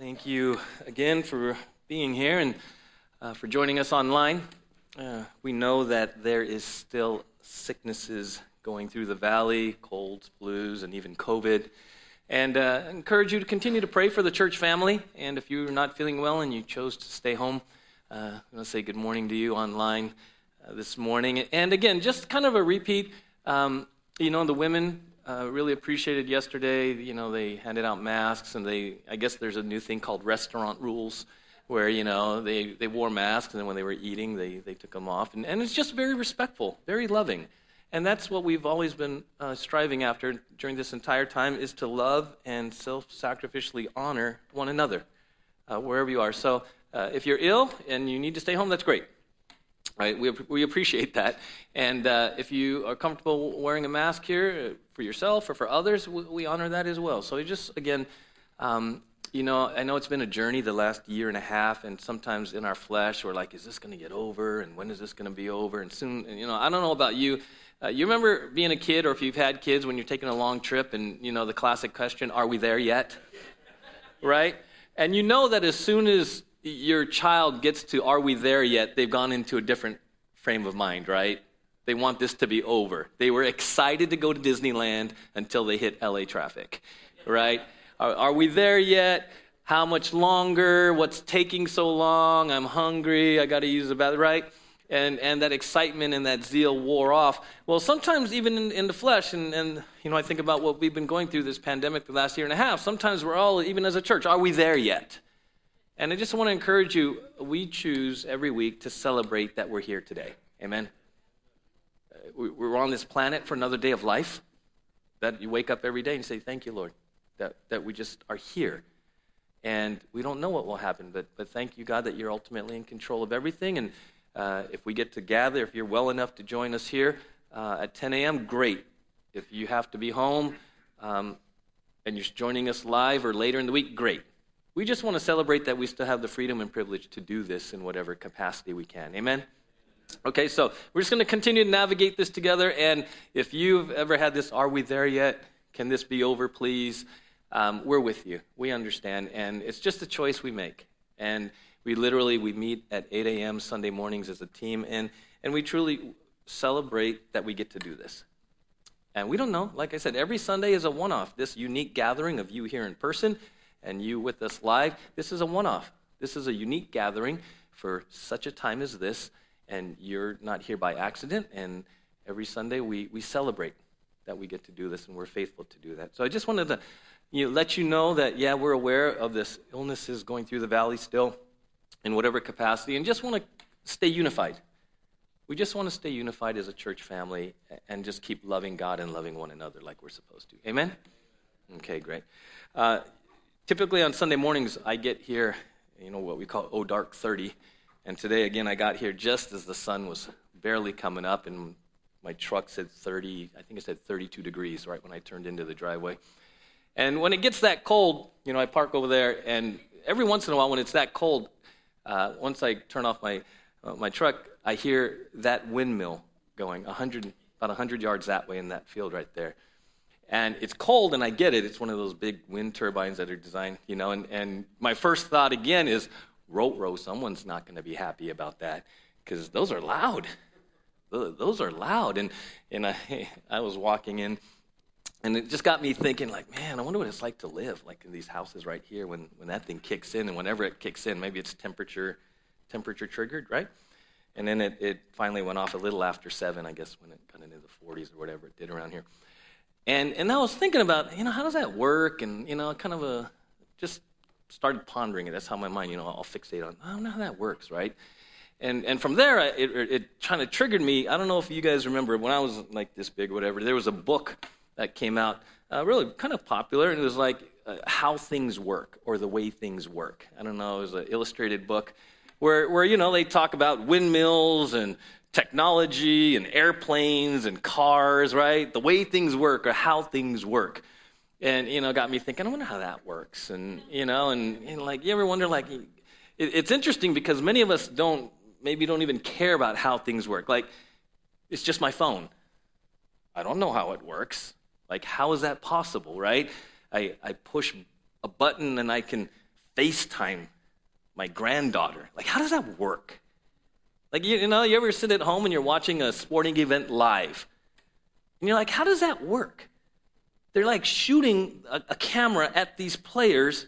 Thank you again for being here and uh, for joining us online. Uh, we know that there is still sicknesses going through the valley, colds, flus, and even COVID. And uh, encourage you to continue to pray for the church family. And if you're not feeling well and you chose to stay home, uh, I'm going to say good morning to you online uh, this morning. And again, just kind of a repeat. Um, you know, the women uh, really appreciated yesterday. You know, they handed out masks, and they, I guess there's a new thing called restaurant rules where, you know, they, they wore masks, and then when they were eating, they, they took them off. And, and it's just very respectful, very loving. And that's what we've always been uh, striving after during this entire time is to love and self-sacrificially honor one another uh, wherever you are. So uh, if you're ill and you need to stay home, that's great. Right? We, we appreciate that. And uh, if you are comfortable wearing a mask here for yourself or for others, we, we honor that as well. So just, again, um, you know, I know it's been a journey the last year and a half, and sometimes in our flesh, we're like, is this going to get over? And when is this going to be over? And soon, you know, I don't know about you. Uh, you remember being a kid, or if you've had kids, when you're taking a long trip, and, you know, the classic question, are we there yet? right? And you know that as soon as your child gets to are we there yet, they've gone into a different frame of mind, right? They want this to be over. They were excited to go to Disneyland until they hit LA traffic, right? Are, are we there yet? How much longer? What's taking so long? I'm hungry. I got to use the bathroom, right? And, and that excitement and that zeal wore off. Well, sometimes even in, in the flesh, and, and you know, I think about what we've been going through this pandemic the last year and a half. Sometimes we're all, even as a church, are we there yet? And I just want to encourage you we choose every week to celebrate that we're here today. Amen. We're on this planet for another day of life. That you wake up every day and say, Thank you, Lord, that, that we just are here. And we don't know what will happen, but, but thank you, God, that you're ultimately in control of everything. And uh, if we get to gather, if you're well enough to join us here uh, at 10 a.m., great. If you have to be home um, and you're joining us live or later in the week, great. We just want to celebrate that we still have the freedom and privilege to do this in whatever capacity we can. Amen? Okay, so we're just going to continue to navigate this together. And if you've ever had this, are we there yet? Can this be over, please? Um, we're with you. We understand. And it's just a choice we make. And we literally, we meet at 8 a.m. Sunday mornings as a team. And, and we truly celebrate that we get to do this. And we don't know. Like I said, every Sunday is a one off. This unique gathering of you here in person and you with us live, this is a one off. This is a unique gathering for such a time as this, and you're not here by accident. And every Sunday we, we celebrate that we get to do this, and we're faithful to do that. So I just wanted to you know, let you know that, yeah, we're aware of this illness is going through the valley still in whatever capacity, and just want to stay unified. We just want to stay unified as a church family and just keep loving God and loving one another like we're supposed to. Amen? Okay, great. Uh, Typically on Sunday mornings, I get here, you know, what we call oh Dark 30. And today, again, I got here just as the sun was barely coming up, and my truck said 30, I think it said 32 degrees right when I turned into the driveway. And when it gets that cold, you know, I park over there, and every once in a while, when it's that cold, uh, once I turn off my, uh, my truck, I hear that windmill going 100, about 100 yards that way in that field right there. And it's cold, and I get it. It's one of those big wind turbines that are designed, you know. And, and my first thought again is, row someone's not going to be happy about that because those are loud. Those are loud. And, and I, I was walking in, and it just got me thinking, like, man, I wonder what it's like to live like in these houses right here when, when that thing kicks in, and whenever it kicks in, maybe it's temperature temperature triggered, right? And then it, it finally went off a little after seven, I guess, when it got into the 40s or whatever it did around here. And, and I was thinking about, you know, how does that work? And, you know, kind of a, just started pondering it. That's how my mind, you know, I'll fixate on, I don't know how that works, right? And, and from there, it, it, kind of triggered me. I don't know if you guys remember, when I was like this big or whatever, there was a book that came out, uh, really kind of popular, and it was like uh, How Things Work or The Way Things Work. I don't know, it was an illustrated book where, where you know, they talk about windmills and technology and airplanes and cars, right? The way things work or how things work. And, you know, got me thinking, I wonder how that works. And, you know, and, and like, you ever wonder, like, it, it's interesting because many of us don't, maybe don't even care about how things work. Like, it's just my phone. I don't know how it works. Like, how is that possible, right? I, I push a button and I can FaceTime my granddaughter. Like, how does that work? Like, you, you know, you ever sit at home and you're watching a sporting event live? And you're like, how does that work? They're like shooting a, a camera at these players,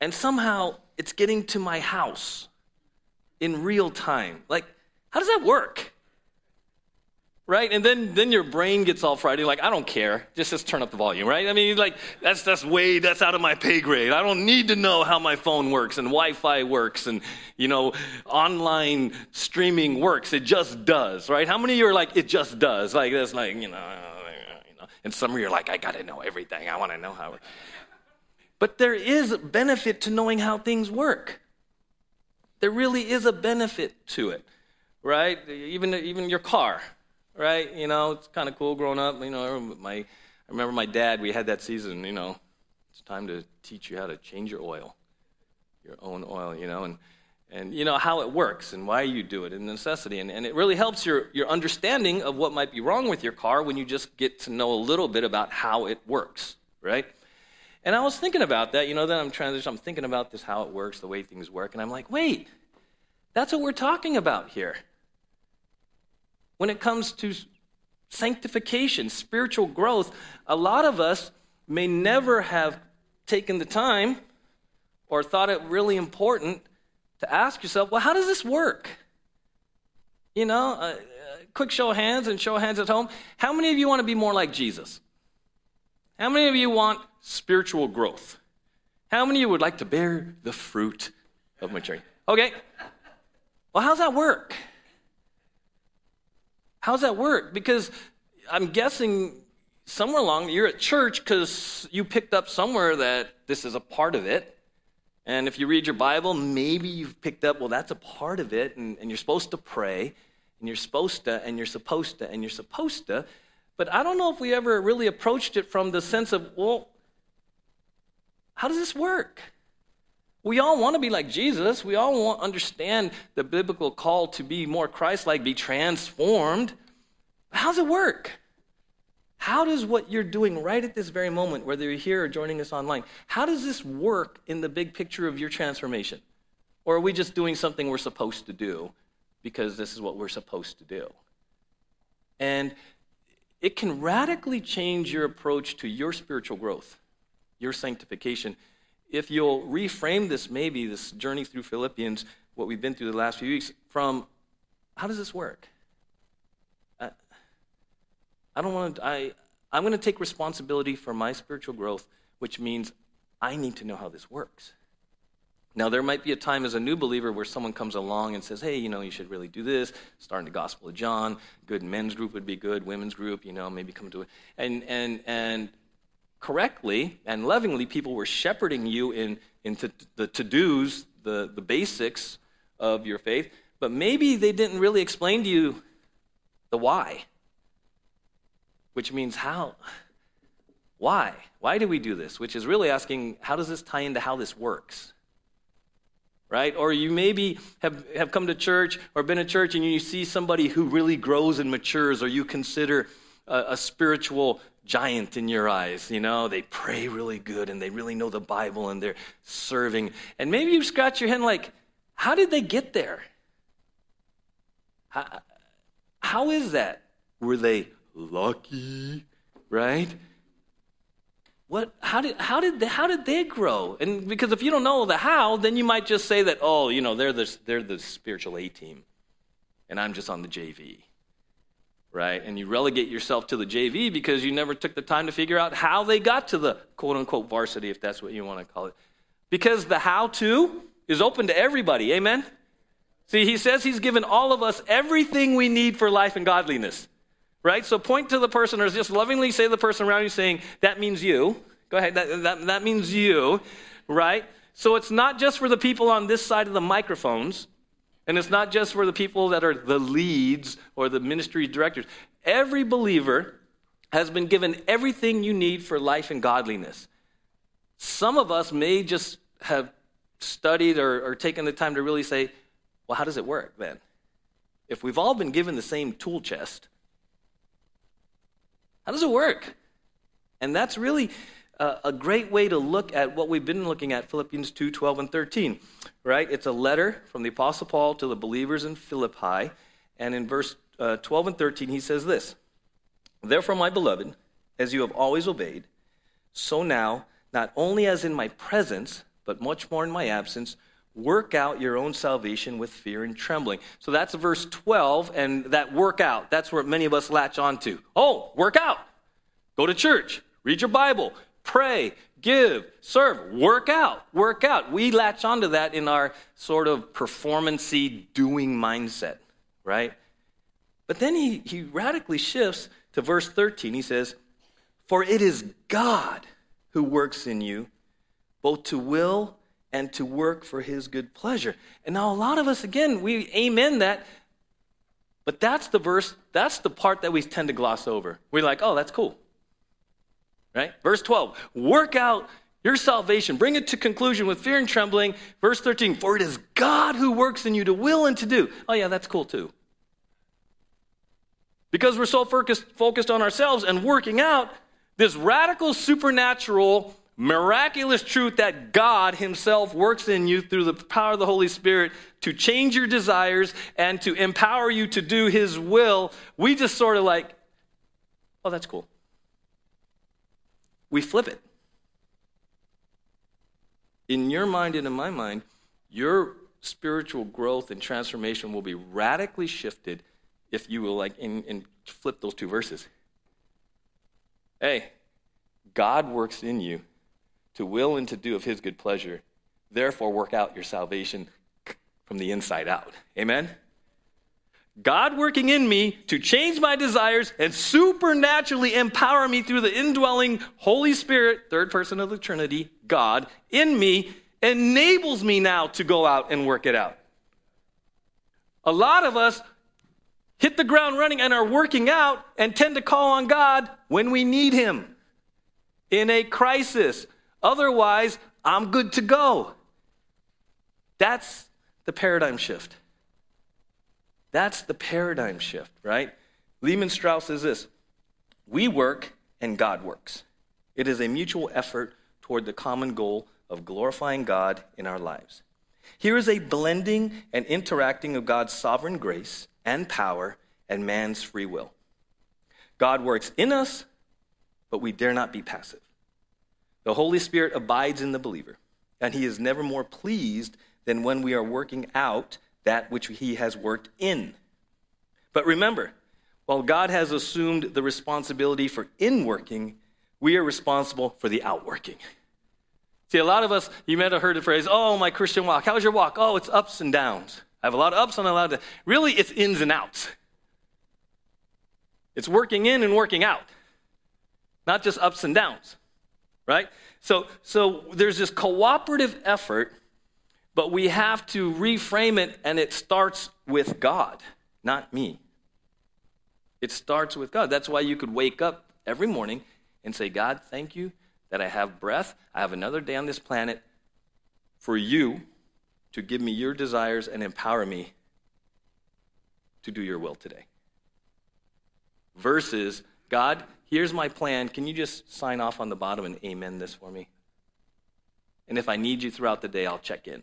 and somehow it's getting to my house in real time. Like, how does that work? Right? And then then your brain gets all fried. You're like, I don't care. Just just turn up the volume, right? I mean, like that's that's way that's out of my pay grade. I don't need to know how my phone works and Wi-Fi works and you know online streaming works. It just does, right? How many of you are like, it just does? Like that's like you know, you know. And some of you are like, I got to know everything. I want to know how. But there is a benefit to knowing how things work. There really is a benefit to it, right? Even even your car right? You know, it's kind of cool growing up. You know, my, I remember my dad, we had that season, you know, it's time to teach you how to change your oil, your own oil, you know, and, and you know how it works and why you do it and necessity. And, and it really helps your, your understanding of what might be wrong with your car when you just get to know a little bit about how it works, right? And I was thinking about that, you know, then I'm transitioning, I'm thinking about this, how it works, the way things work, and I'm like, wait, that's what we're talking about here when it comes to sanctification, spiritual growth, a lot of us may never have taken the time or thought it really important to ask yourself, well, how does this work? You know, uh, uh, quick show of hands and show of hands at home. How many of you want to be more like Jesus? How many of you want spiritual growth? How many of you would like to bear the fruit of maturity? Okay. Well, how's that work? How's that work? Because I'm guessing somewhere along you're at church because you picked up somewhere that this is a part of it. And if you read your Bible, maybe you've picked up, well, that's a part of it, and, and you're supposed to pray, and you're supposed to, and you're supposed to, and you're supposed to. But I don't know if we ever really approached it from the sense of, well, how does this work? We all want to be like Jesus. We all want to understand the biblical call to be more Christ-like, be transformed. How's it work? How does what you're doing right at this very moment, whether you're here or joining us online, how does this work in the big picture of your transformation? Or are we just doing something we're supposed to do because this is what we're supposed to do? And it can radically change your approach to your spiritual growth, your sanctification if you'll reframe this, maybe this journey through Philippians, what we've been through the last few weeks, from how does this work? I, I don't want to, I, I'm going to take responsibility for my spiritual growth, which means I need to know how this works. Now, there might be a time as a new believer where someone comes along and says, hey, you know, you should really do this, starting the Gospel of John, good men's group would be good, women's group, you know, maybe come to it. And, and, and correctly and lovingly, people were shepherding you in, into the to dos, the, the basics of your faith, but maybe they didn't really explain to you the why, which means how. Why? Why do we do this? Which is really asking, how does this tie into how this works? Right? Or you maybe have, have come to church or been at church and you see somebody who really grows and matures, or you consider a, a spiritual giant in your eyes. You know, they pray really good and they really know the Bible and they're serving. And maybe you scratch your head like, how did they get there? How, how is that? Were they lucky? Right? What, how, did, how, did they, how did they grow? And because if you don't know the how, then you might just say that, oh, you know, they're the, they're the spiritual A team, and I'm just on the JV right? And you relegate yourself to the JV because you never took the time to figure out how they got to the quote unquote varsity, if that's what you want to call it. Because the how to is open to everybody. Amen? See, he says he's given all of us everything we need for life and godliness, right? So point to the person or just lovingly say to the person around you saying, that means you. Go ahead, that, that, that means you, right? So it's not just for the people on this side of the microphones. And it's not just for the people that are the leads or the ministry directors. Every believer has been given everything you need for life and godliness. Some of us may just have studied or, or taken the time to really say, well, how does it work then? If we've all been given the same tool chest, how does it work? And that's really a, great way to look at what we've been looking at Philippians 2 12 and 13, right? It's a letter from the Apostle Paul to the believers in Philippi. And in verse uh, 12 and 13, he says this Therefore, my beloved, as you have always obeyed, so now, not only as in my presence, but much more in my absence, work out your own salvation with fear and trembling. So that's verse 12, and that work out, that's where many of us latch onto. Oh, work out. Go to church, read your Bible, pray, give, serve, work out, work out. We latch onto that in our sort of performancy doing mindset, right? But then he, he radically shifts to verse 13. He says, For it is God who works in you, both to will and to work for his good pleasure. And now, a lot of us, again, we amen that, but that's the verse, that's the part that we tend to gloss over. We're like, oh, that's cool. Right? Verse 12, work out your salvation, bring it to conclusion with fear and trembling. Verse 13, for it is God who works in you to will and to do. Oh, yeah, that's cool too. Because we're so focused, focused on ourselves and working out this radical supernatural miraculous truth that God Himself works in you through the power of the Holy Spirit to change your desires and to empower you to do His will, we just sort of like, oh, that's cool. We flip it. In your mind and in my mind, your spiritual growth and transformation will be radically shifted if you will like in, in flip those two verses. Hey, God works in you to will and to do of his good pleasure. Therefore, work out your salvation from the inside out. Amen? God working in me to change my desires and supernaturally empower me through the indwelling Holy Spirit, third person of the Trinity, God, in me, enables me now to go out and work it out. A lot of us hit the ground running and are working out and tend to call on God when we need Him in a crisis, Otherwise, I'm good to go. That's the paradigm shift. That's the paradigm shift, right? Lehman Strauss says this We work and God works. It is a mutual effort toward the common goal of glorifying God in our lives. Here is a blending and interacting of God's sovereign grace and power and man's free will. God works in us, but we dare not be passive. The Holy Spirit abides in the believer, and he is never more pleased than when we are working out that which he has worked in. But remember, while God has assumed the responsibility for inworking, we are responsible for the outworking. See, a lot of us, you might have heard the phrase, oh, my Christian walk. How's your walk? Oh, it's ups and downs. I have a lot of ups and a lot of Really, it's ins and outs. It's working in and working out, not just ups and downs right? So, so there's this cooperative effort, but we have to reframe it, and it starts with God, not me. It starts with God. That's why you could wake up every morning and say, God, thank you that I have breath. I have another day on this planet for you to give me your desires and empower me to do your will today. Versus, God, here's my plan. Can you just sign off on the bottom and amen this for me? And if I need you throughout the day, I'll check in.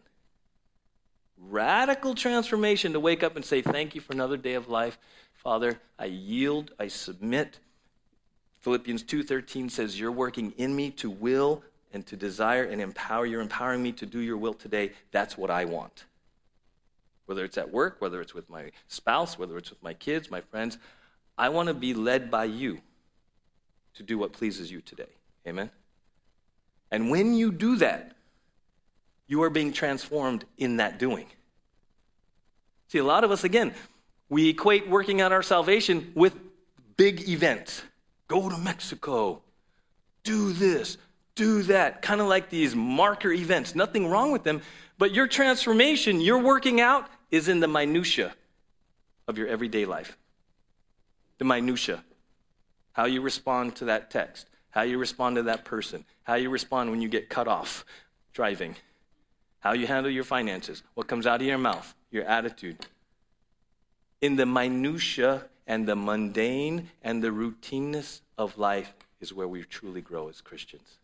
Radical transformation to wake up and say, Thank you for another day of life. Father, I yield, I submit. Philippians 2:13 says you're working in me to will and to desire and empower. You're empowering me to do your will today. That's what I want. Whether it's at work, whether it's with my spouse, whether it's with my kids, my friends, I want to be led by you to do what pleases you today. Amen? And when you do that, you are being transformed in that doing. See, a lot of us, again, we equate working out our salvation with big events. Go to Mexico, do this, do that, kind of like these marker events. Nothing wrong with them, but your transformation, your working out, is in the minutia of your everyday life. The minutia how you respond to that text, how you respond to that person, how you respond when you get cut off driving, how you handle your finances, what comes out of your mouth, your attitude. In the minutia and the mundane and the routineness of life is where we truly grow as Christians.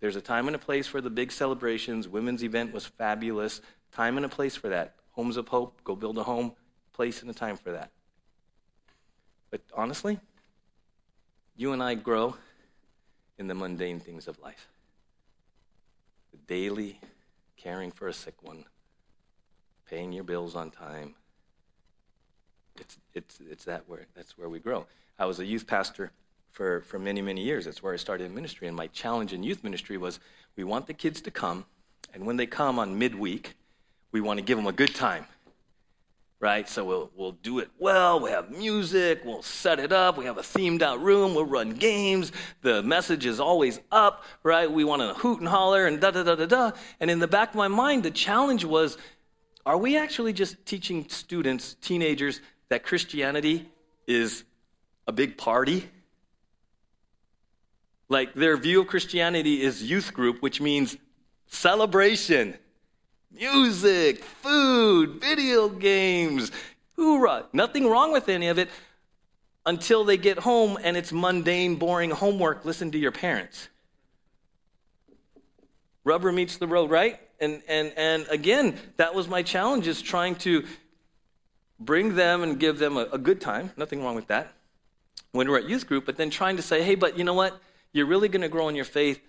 There's a time and a place for the big celebrations. Women's event was fabulous. Time and a place for that. Homes of Hope, go build a home, place and a time for that. But honestly, you and I grow in the mundane things of life. The daily caring for a sick one, paying your bills on time. It's, it's, it's that where, that's where we grow. I was a youth pastor for, for many, many years. That's where I started in ministry. And my challenge in youth ministry was we want the kids to come, and when they come on midweek, we want to give them a good time. Right? So we'll, we'll do it well. We'll have music. We'll set it up. We have a themed out room. We'll run games. The message is always up, right? We want to hoot and holler and da da da da da. And in the back of my mind, the challenge was are we actually just teaching students, teenagers, that Christianity is a big party? Like their view of Christianity is youth group, which means celebration, music, food, video games. Hoorah. Nothing wrong with any of it until they get home and it's mundane, boring homework. Listen to your parents. Rubber meets the road, right? And, and, and again, that was my challenge is trying to bring them and give them a, a good time. Nothing wrong with that when we're at youth group, but then trying to say, hey, but you know what? You're really going to grow in your faith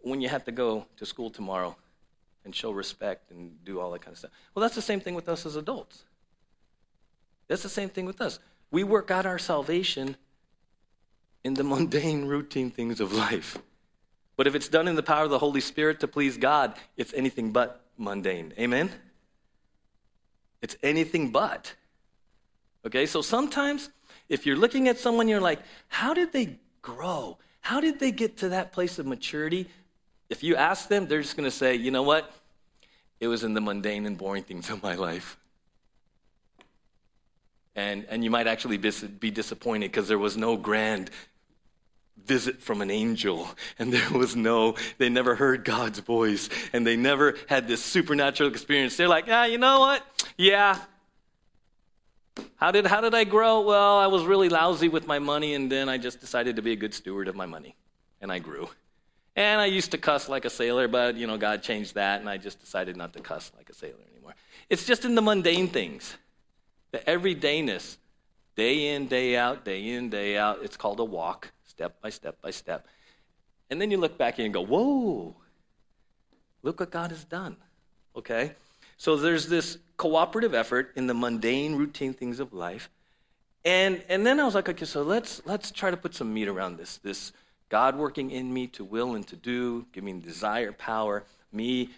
when you have to go to school tomorrow and show respect and do all that kind of stuff. Well, that's the same thing with us as adults. That's the same thing with us. We work out our salvation in the mundane, routine things of life. But if it's done in the power of the Holy Spirit to please God, it's anything but mundane. Amen? It's anything but. Okay, so sometimes if you're looking at someone, you're like, how did they grow? How did they get to that place of maturity? If you ask them, they're just going to say, you know what? It was in the mundane and boring things of my life. And, and you might actually be, disappointed because there was no grand visit from an angel and there was no they never heard god's voice and they never had this supernatural experience they're like ah you know what yeah how did, how did I grow? Well, I was really lousy with my money, and then I just decided to be a good steward of my money, and I grew. And I used to cuss like a sailor, but, you know, God changed that, and I just decided not to cuss like a sailor anymore. It's just in the mundane things, the everydayness, day in, day out, day in, day out. It's called a walk, step by step by step. And then you look back and go, whoa, look what God has done, okay? So there's this cooperative effort in the mundane, routine things of life. And, and then I was like, okay, so let's, let's try to put some meat around this. This God working in me to will and to do, giving desire, power, me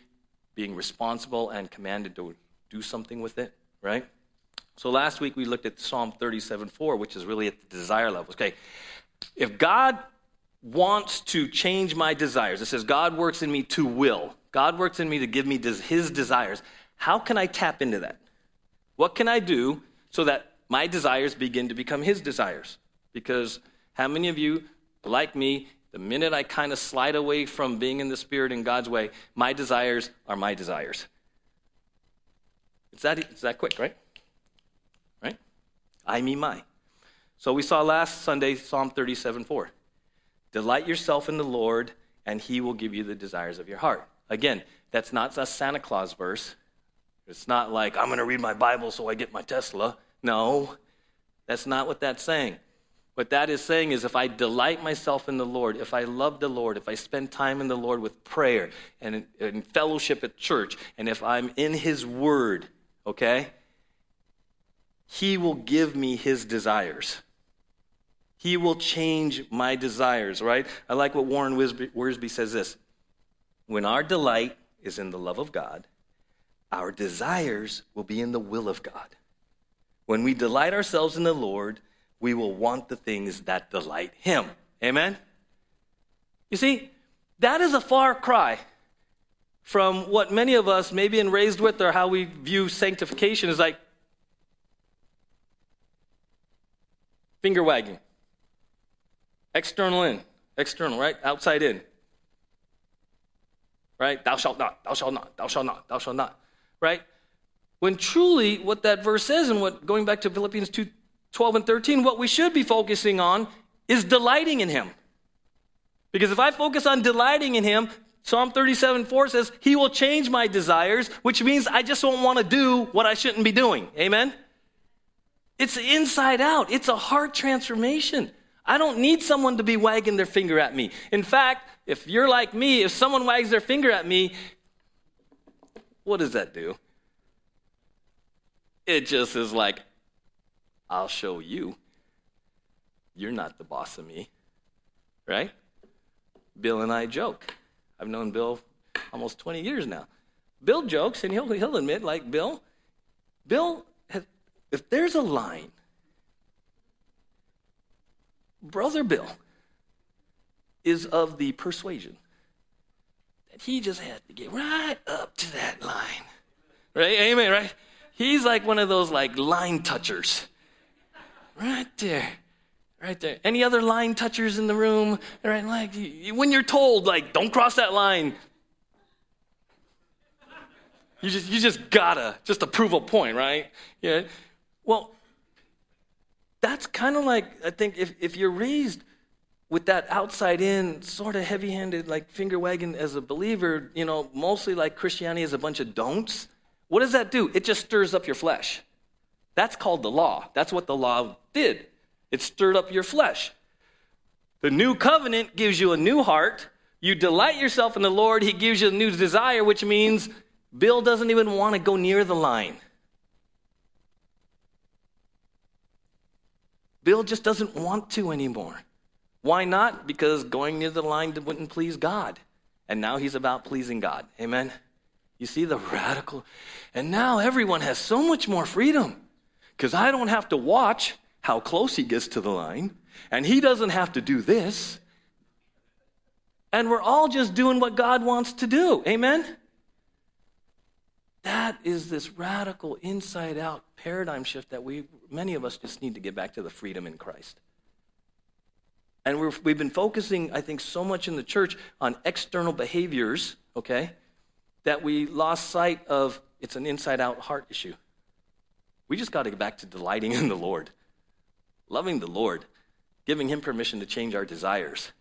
being responsible and commanded to do something with it, right? So last week we looked at Psalm 37 4, which is really at the desire level. Okay, if God wants to change my desires, it says God works in me to will, God works in me to give me his desires. How can I tap into that? What can I do so that my desires begin to become his desires? Because how many of you, like me, the minute I kind of slide away from being in the Spirit in God's way, my desires are my desires? It's that, it's that quick, right? Right? I, me, my. So we saw last Sunday Psalm 37 4. Delight yourself in the Lord, and he will give you the desires of your heart. Again, that's not a Santa Claus verse. It's not like, I'm going to read my Bible so I get my Tesla. No, that's not what that's saying. What that is saying is if I delight myself in the Lord, if I love the Lord, if I spend time in the Lord with prayer and fellowship at church, and if I'm in His Word, okay, He will give me His desires. He will change my desires, right? I like what Warren Wiersbe says this. When our delight is in the love of God, our desires will be in the will of God. When we delight ourselves in the Lord, we will want the things that delight Him. Amen? You see, that is a far cry from what many of us may be raised with or how we view sanctification is like finger wagging. External in, external, right? Outside in. Right? Thou shalt not, thou shalt not, thou shalt not, thou shalt not right? When truly what that verse says, and what going back to Philippians 2 12 and 13, what we should be focusing on is delighting in Him. Because if I focus on delighting in Him, Psalm 37 4 says, He will change my desires, which means I just won't want to do what I shouldn't be doing. Amen? It's inside out, it's a heart transformation. I don't need someone to be wagging their finger at me. In fact, if you're like me, if someone wags their finger at me, what does that do? It just is like, I'll show you. You're not the boss of me. Right? Bill and I joke. I've known Bill almost 20 years now. Bill jokes, and he'll, he'll admit, like, Bill, Bill, if there's a line, Brother Bill is of the persuasion that he just had to get right up to that line. Right? Amen, right? He's like one of those like line touchers. Right there. Right there. Any other line touchers in the room? Right, like when you're told, like, don't cross that line, you just you just gotta just to prove a point, right? Yeah. Well, that's kind of like I think if if you're raised with that outside in, sort of heavy handed, like finger wagging as a believer, you know, mostly like Christianity is a bunch of don'ts. What does that do? It just stirs up your flesh. That's called the law. That's what the law did. It stirred up your flesh. The new covenant gives you a new heart. You delight yourself in the Lord. He gives you a new desire, which means Bill doesn't even want to go near the line. Bill just doesn't want to anymore. Why not? Because going near the line wouldn't please God. And now he's about pleasing God. Amen? You see the radical. And now everyone has so much more freedom because I don't have to watch how close he gets to the line, and he doesn't have to do this. And we're all just doing what God wants to do. Amen? That is this radical inside out paradigm shift that we, many of us, just need to get back to the freedom in Christ. And we have been focusing, I think, so much in the church on external behaviors, okay, that we lost sight of it's an inside out heart issue. We just got to get back to delighting in the Lord loving the Lord, giving Him permission to change our desires.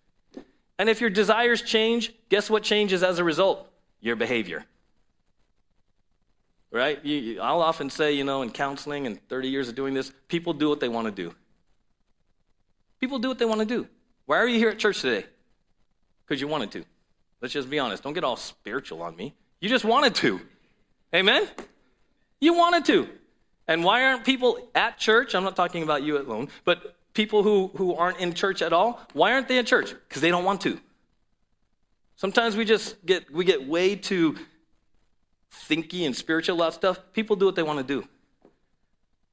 And if your desires change, guess what changes as a result? Your behavior. Right? You, I'll often say, you know, in counseling and 30 years of doing this, people do what they want to do. People do what they want to do. Why are you here at church today? Because you wanted to. Let's just be honest. Don't get all spiritual on me. You just wanted to. Amen? You wanted to. And why aren't people at church? I'm not talking about you alone, but people who, who aren't in church at all, why aren't they in church? Because they don't want to. Sometimes we just get we get way too thinky and spiritual about stuff. People do what they want to do.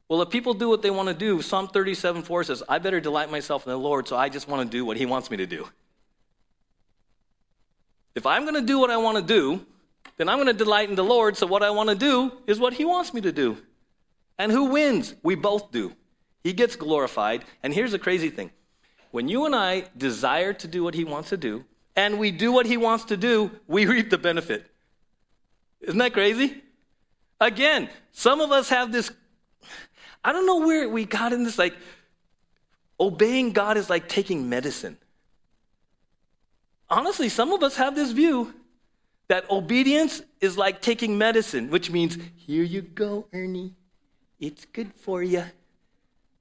Well, if people do what they want to do, Psalm 37 4 says, I better delight myself in the Lord, so I just want to do what He wants me to do. If I'm going to do what I want to do, then I'm going to delight in the Lord, so what I want to do is what He wants me to do. And who wins? We both do. He gets glorified. And here's the crazy thing when you and I desire to do what He wants to do, and we do what He wants to do, we reap the benefit. Isn't that crazy? Again, some of us have this, I don't know where we got in this, like, obeying God is like taking medicine. Honestly, some of us have this view that obedience is like taking medicine, which means, here you go, Ernie. It's good for you.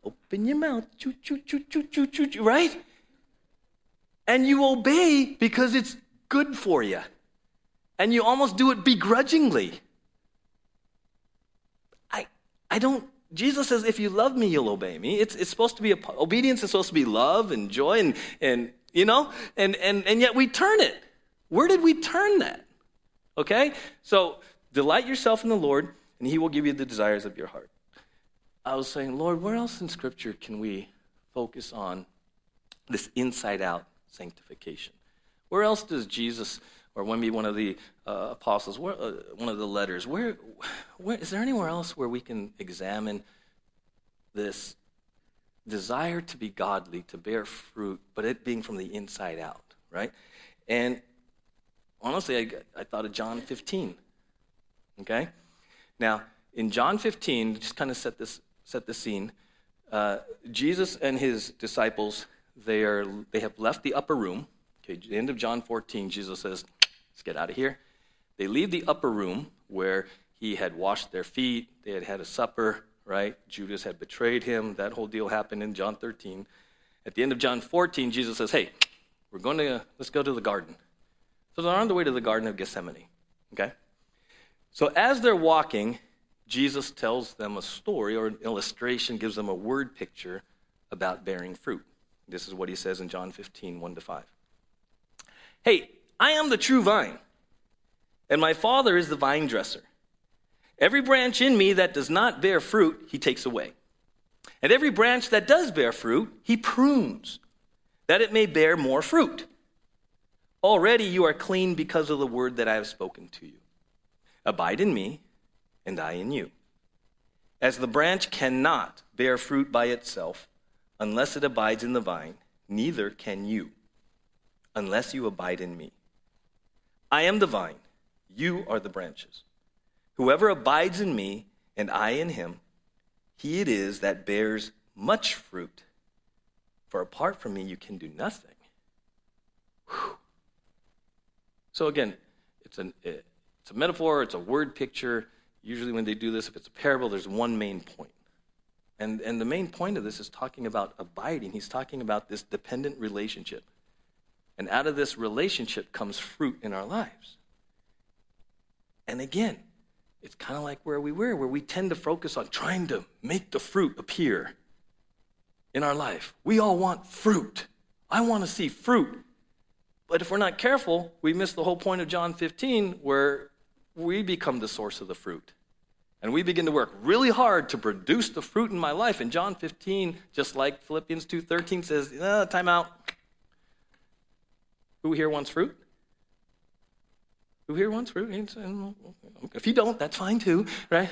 Open your mouth, choo, choo, choo, choo, choo, choo, choo, right? And you obey because it's good for you. And you almost do it begrudgingly. I, I don't, Jesus says, if you love me, you'll obey me. It's, it's supposed to be, a, obedience is supposed to be love and joy and, and you know, and, and, and yet we turn it. Where did we turn that? Okay? So delight yourself in the Lord, and he will give you the desires of your heart. I was saying, Lord, where else in Scripture can we focus on this inside out sanctification? Where else does Jesus, or maybe one of the uh, apostles, where, uh, one of the letters, where, where is there anywhere else where we can examine this desire to be godly, to bear fruit, but it being from the inside out, right? And honestly, I, I thought of John 15. Okay? Now, in John 15, just kind of set this set the scene. Uh, Jesus and his disciples, they, are, they have left the upper room. Okay, the end of John 14, Jesus says, let's get out of here. They leave the upper room where he had washed their feet, they had had a supper, right? Judas had betrayed him. That whole deal happened in John 13. At the end of John 14, Jesus says, Hey, we're going to, let's go to the garden. So they're on the way to the Garden of Gethsemane, okay? So as they're walking, Jesus tells them a story or an illustration, gives them a word picture about bearing fruit. This is what he says in John 15, 1 to 5. Hey, I am the true vine, and my Father is the vine dresser. Every branch in me that does not bear fruit, he takes away. And every branch that does bear fruit, he prunes, that it may bear more fruit. Already you are clean because of the word that I have spoken to you. Abide in me, and I in you. As the branch cannot bear fruit by itself unless it abides in the vine, neither can you unless you abide in me. I am the vine, you are the branches. Whoever abides in me and I in him, he it is that bears much fruit. For apart from me, you can do nothing. Whew. So again, it's, an, it's a metaphor, it's a word picture. Usually, when they do this, if it's a parable, there's one main point. And, and the main point of this is talking about abiding. He's talking about this dependent relationship. And out of this relationship comes fruit in our lives. And again, it's kind of like where we were, where we tend to focus on trying to make the fruit appear in our life. We all want fruit. I want to see fruit. But if we're not careful, we miss the whole point of John 15, where we become the source of the fruit. And we begin to work really hard to produce the fruit in my life. And John 15, just like Philippians 2.13 says, ah, time out. Who here wants fruit? Who here wants fruit? If you don't, that's fine too, right?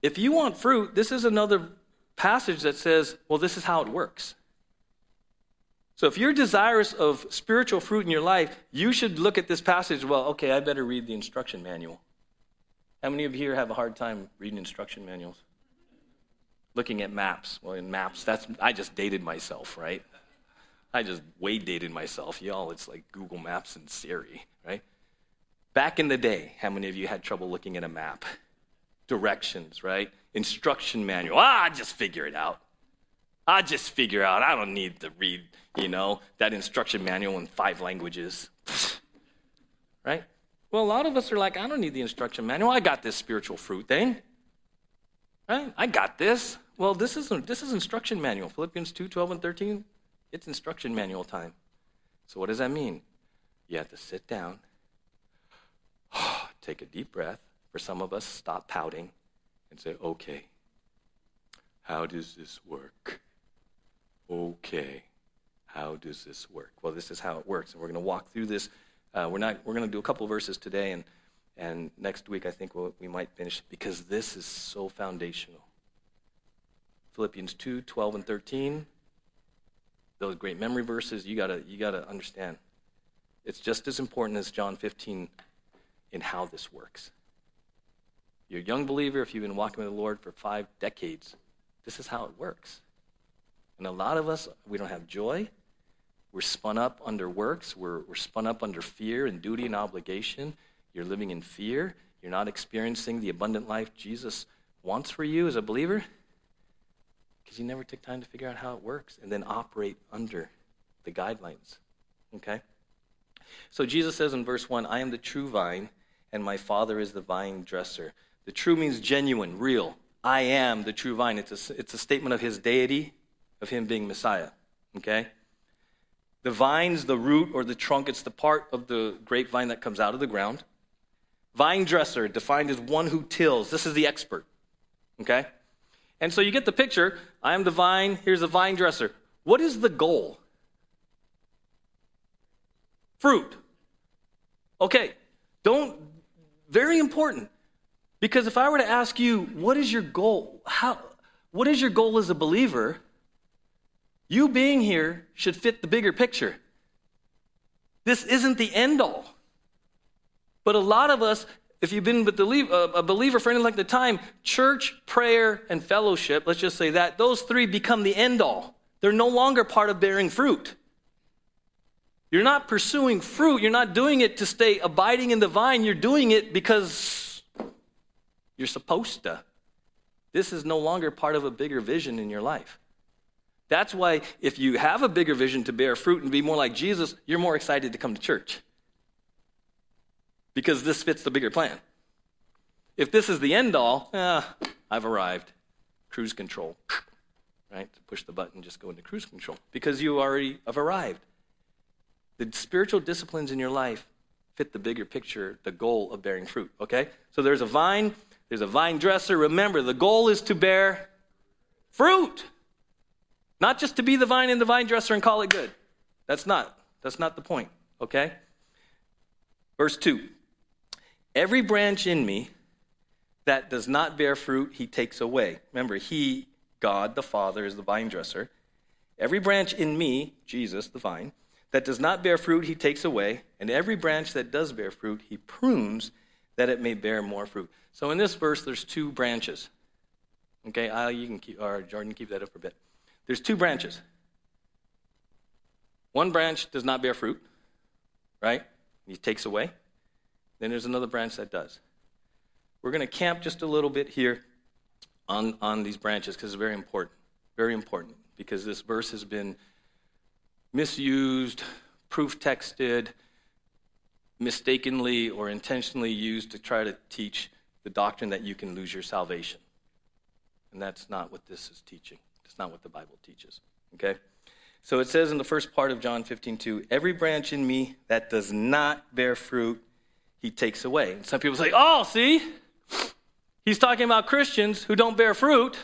If you want fruit, this is another passage that says, well, this is how it works. So if you're desirous of spiritual fruit in your life, you should look at this passage. Well, okay, I better read the instruction manual. How many of you here have a hard time reading instruction manuals? Looking at maps. Well, in maps, that's I just dated myself, right? I just way dated myself. Y'all, it's like Google Maps and Siri, right? Back in the day, how many of you had trouble looking at a map? Directions, right? Instruction manual. Ah, I just figure it out. I just figure out. I don't need to read, you know, that instruction manual in five languages. right? Well, a lot of us are like, I don't need the instruction manual. I got this spiritual fruit thing. Right? I got this. Well, this is this is instruction manual. Philippians 2, 12 and 13. It's instruction manual time. So what does that mean? You have to sit down Take a deep breath. For some of us, stop pouting and say, okay, how does this work? Okay, how does this work? Well, this is how it works. And we're going to walk through this. Uh, we're, not, we're going to do a couple verses today, and, and next week I think we'll, we might finish because this is so foundational. Philippians 2 12 and 13. Those great memory verses, you gotta you got to understand. It's just as important as John 15 in how this works. You're a young believer, if you've been walking with the Lord for five decades, this is how it works. And a lot of us, we don't have joy. We're spun up under works. We're, we're spun up under fear and duty and obligation. You're living in fear. You're not experiencing the abundant life Jesus wants for you as a believer because you never took time to figure out how it works and then operate under the guidelines. Okay? So Jesus says in verse 1 I am the true vine and my Father is the vine dresser. The true means genuine, real. I am the true vine. It's a, it's a statement of his deity, of him being Messiah. Okay? The vine's the root or the trunk, it's the part of the grapevine that comes out of the ground. Vine dresser, defined as one who tills. This is the expert. Okay? And so you get the picture. I am the vine, here's the vine dresser. What is the goal? Fruit. Okay, don't very important. Because if I were to ask you, what is your goal? How, what is your goal as a believer? You being here should fit the bigger picture. This isn't the end all. But a lot of us, if you've been with uh, a believer for any length of time, church, prayer, and fellowship, let's just say that, those three become the end all. They're no longer part of bearing fruit. You're not pursuing fruit. You're not doing it to stay abiding in the vine. You're doing it because you're supposed to. This is no longer part of a bigger vision in your life. That's why, if you have a bigger vision to bear fruit and be more like Jesus, you're more excited to come to church. Because this fits the bigger plan. If this is the end all, eh, I've arrived. Cruise control. Right? Push the button, just go into cruise control. Because you already have arrived. The spiritual disciplines in your life fit the bigger picture, the goal of bearing fruit. Okay? So there's a vine, there's a vine dresser. Remember, the goal is to bear fruit. Not just to be the vine and the vine dresser and call it good. That's not. That's not the point. Okay? Verse 2. Every branch in me that does not bear fruit, he takes away. Remember, he, God the Father, is the vine dresser. Every branch in me, Jesus, the vine, that does not bear fruit, he takes away. And every branch that does bear fruit, he prunes that it may bear more fruit. So in this verse, there's two branches. Okay, I, you can keep, or Jordan, keep that up for a bit. There's two branches. One branch does not bear fruit, right? He takes away. Then there's another branch that does. We're going to camp just a little bit here on, on these branches because it's very important. Very important because this verse has been misused, proof texted, mistakenly or intentionally used to try to teach the doctrine that you can lose your salvation. And that's not what this is teaching. That's not what the Bible teaches. Okay? So it says in the first part of John 15, 2, every branch in me that does not bear fruit, he takes away. And some people say, oh, see, He's talking about Christians who don't bear fruit.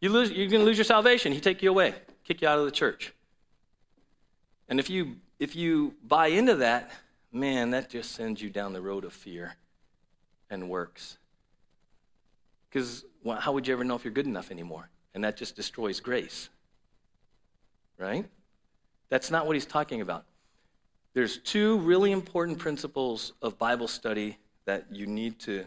You lose, you're going to lose your salvation. He take you away, kick you out of the church. And if you if you buy into that, man, that just sends you down the road of fear and works. Because how would you ever know if you're good enough anymore? And that just destroys grace. Right? That's not what he's talking about. There's two really important principles of Bible study that you need to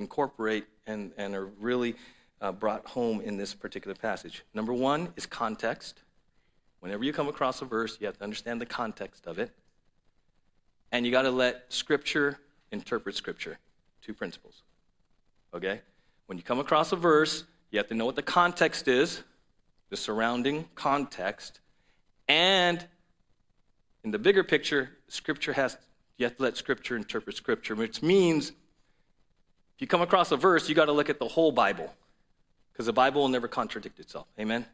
incorporate and, and are really uh, brought home in this particular passage. Number one is context. Whenever you come across a verse, you have to understand the context of it. And you got to let Scripture interpret Scripture. Two principles. Okay? When you come across a verse, you have to know what the context is, the surrounding context, and in the bigger picture, Scripture has, you have to let Scripture interpret Scripture, which means if you come across a verse, you got to look at the whole Bible because the Bible will never contradict itself. Amen?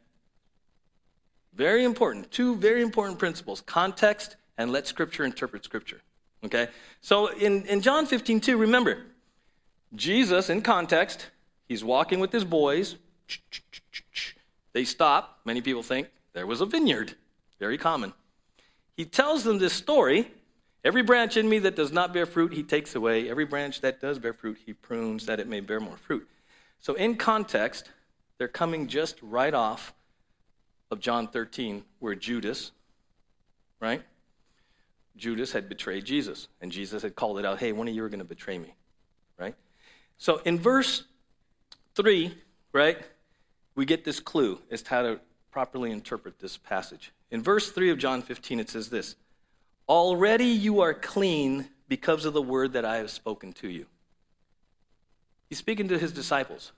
Very important. Two very important principles context and let Scripture interpret Scripture. Okay? So in, in John 15, 2, remember, Jesus, in context, he's walking with his boys. They stop. Many people think there was a vineyard. Very common. He tells them this story Every branch in me that does not bear fruit, he takes away. Every branch that does bear fruit, he prunes that it may bear more fruit. So, in context, they're coming just right off of John 13, where Judas, right? Judas had betrayed Jesus, and Jesus had called it out hey, one of you are going to betray me, right? So, in verse 3, right, we get this clue as to how to properly interpret this passage. In verse 3 of John 15, it says this Already you are clean because of the word that I have spoken to you. He's speaking to his disciples.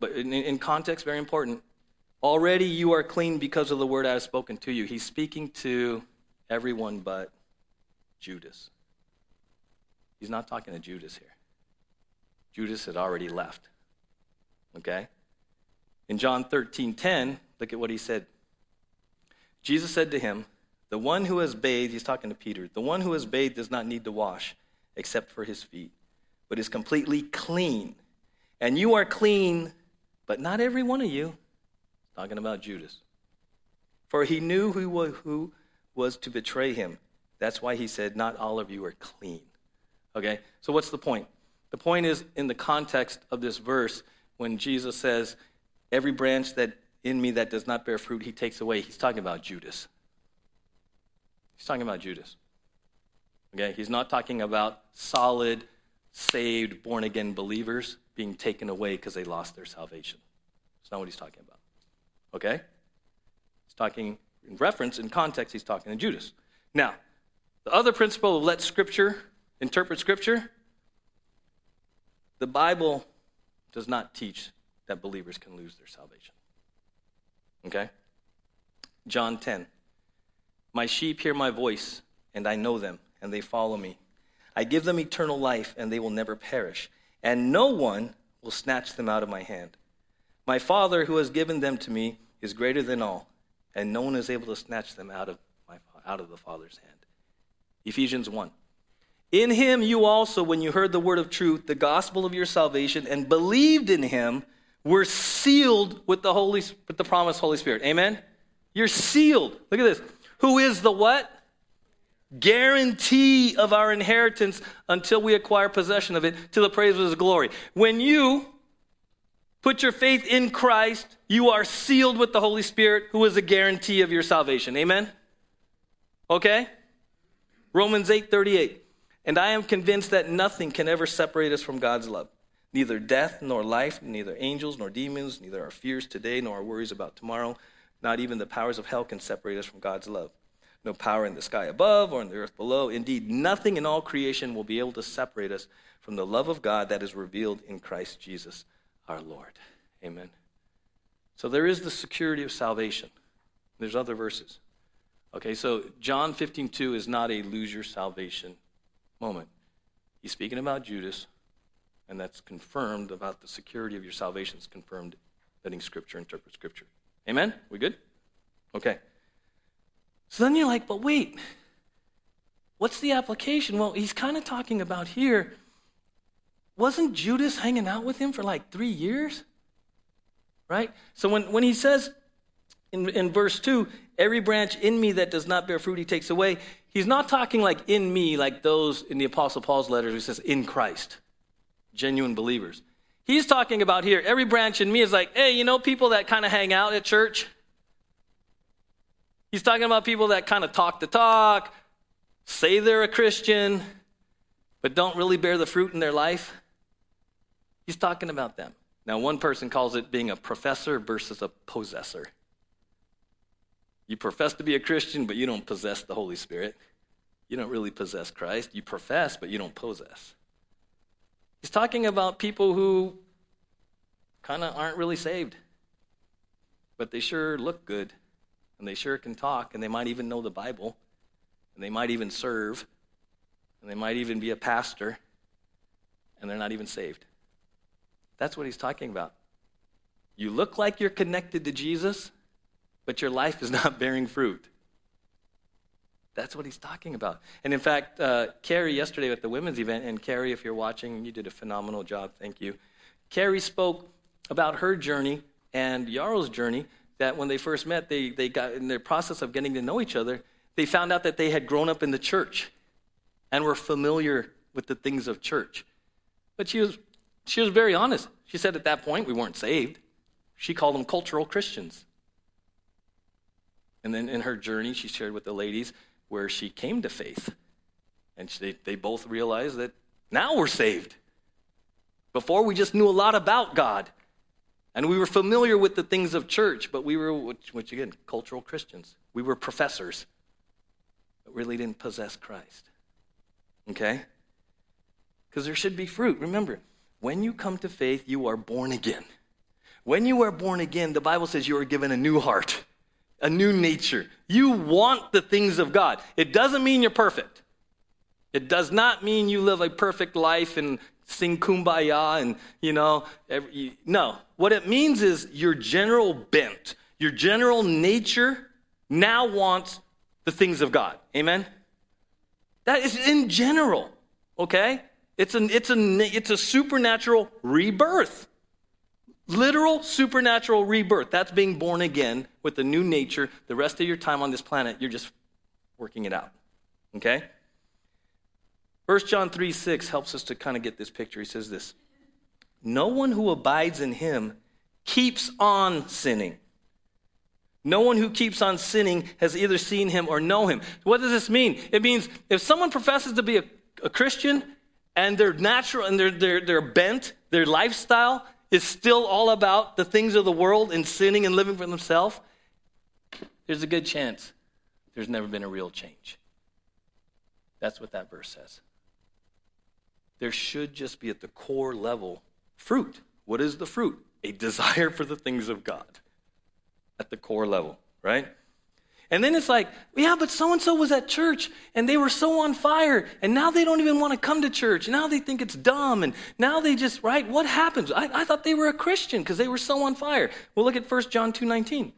But in, in, context, very important. Already you are clean because of the word I have spoken to you. He's speaking to everyone but Judas. He's not talking to Judas here. Judas had already left. Okay? In John 13 10, look at what he said. Jesus said to him, The one who has bathed, he's talking to Peter, the one who has bathed does not need to wash except for his feet, but is completely clean. And you are clean, but not every one of you. Talking about Judas. For he knew who, who was to betray him. That's why he said, Not all of you are clean. Okay? So what's the point? The point is in the context of this verse when Jesus says, Every branch that in me that does not bear fruit, he takes away. He's talking about Judas. He's talking about Judas. Okay? He's not talking about solid, saved, born again believers being taken away because they lost their salvation. That's not what he's talking about. Okay? He's talking in reference, in context, he's talking to Judas. Now, the other principle of let Scripture interpret Scripture, the Bible does not teach that believers can lose their salvation. Okay? John 10. My sheep hear my voice, and I know them, and they follow me. I give them eternal life, and they will never perish, and no one will snatch them out of my hand. My Father, who has given them to me, is greater than all, and no one is able to snatch them out of, my, out of the Father's hand. Ephesians 1. In him you also, when you heard the word of truth, the gospel of your salvation, and believed in him, were sealed with the Holy with the promised Holy Spirit. Amen? You're sealed. Look at this. Who is the what? Guarantee of our inheritance until we acquire possession of it to the praise of his glory. When you put your faith in Christ, you are sealed with the Holy Spirit, who is a guarantee of your salvation. Amen? Okay? Romans 8 38. And I am convinced that nothing can ever separate us from God's love. Neither death nor life, neither angels nor demons, neither our fears today nor our worries about tomorrow, not even the powers of hell can separate us from God's love. No power in the sky above or in the earth below. Indeed, nothing in all creation will be able to separate us from the love of God that is revealed in Christ Jesus our Lord. Amen. So there is the security of salvation. There's other verses. Okay, so John 15, 2 is not a lose your salvation moment. He's speaking about Judas, and that's confirmed about the security of your salvation is confirmed letting Scripture interpret Scripture. Amen? We good? Okay. So then you're like, but wait, what's the application? Well, he's kind of talking about here. Wasn't Judas hanging out with him for like three years? Right? So when, when he says in, in verse 2, every branch in me that does not bear fruit, he takes away, he's not talking like in me, like those in the Apostle Paul's letters, he says in Christ, genuine believers. He's talking about here, every branch in me is like, hey, you know, people that kind of hang out at church? He's talking about people that kind of talk the talk, say they're a Christian, but don't really bear the fruit in their life. He's talking about them. Now, one person calls it being a professor versus a possessor. You profess to be a Christian, but you don't possess the Holy Spirit. You don't really possess Christ. You profess, but you don't possess. He's talking about people who kind of aren't really saved, but they sure look good and they sure can talk, and they might even know the Bible, and they might even serve, and they might even be a pastor, and they're not even saved. That's what he's talking about. You look like you're connected to Jesus, but your life is not bearing fruit. That's what he's talking about. And in fact, uh, Carrie, yesterday at the women's event, and Carrie, if you're watching, you did a phenomenal job. Thank you. Carrie spoke about her journey and Yarrow's journey that when they first met, they, they got in their process of getting to know each other, they found out that they had grown up in the church and were familiar with the things of church. But she was, she was very honest. She said at that point we weren't saved. She called them cultural Christians. And then in her journey, she shared with the ladies where she came to faith. And they, they both realized that now we're saved. Before, we just knew a lot about God. And we were familiar with the things of church, but we were, which, which again, cultural Christians. We were professors, but really didn't possess Christ. Okay? Because there should be fruit. Remember, when you come to faith, you are born again. When you are born again, the Bible says you are given a new heart, a new nature. You want the things of God. It doesn't mean you're perfect. It does not mean you live a perfect life and sing kumbaya and, you know, every, no. What it means is your general bent, your general nature now wants the things of God. Amen? That is in general, okay? It's, an, it's, a, it's a supernatural rebirth. Literal supernatural rebirth. That's being born again with a new nature. The rest of your time on this planet, you're just working it out. Okay? 1 John 3 6 helps us to kind of get this picture. He says this No one who abides in him keeps on sinning. No one who keeps on sinning has either seen him or know him. What does this mean? It means if someone professes to be a, a Christian and their natural and their, their, their bent, their lifestyle is still all about the things of the world and sinning and living for themselves, there's a good chance there's never been a real change. That's what that verse says. There should just be at the core level fruit. What is the fruit? A desire for the things of God at the core level, right? And then it's like, yeah, but so and so was at church and they were so on fire and now they don't even want to come to church. Now they think it's dumb and now they just, right? What happens? I, I thought they were a Christian because they were so on fire. Well, look at 1 John 2.19.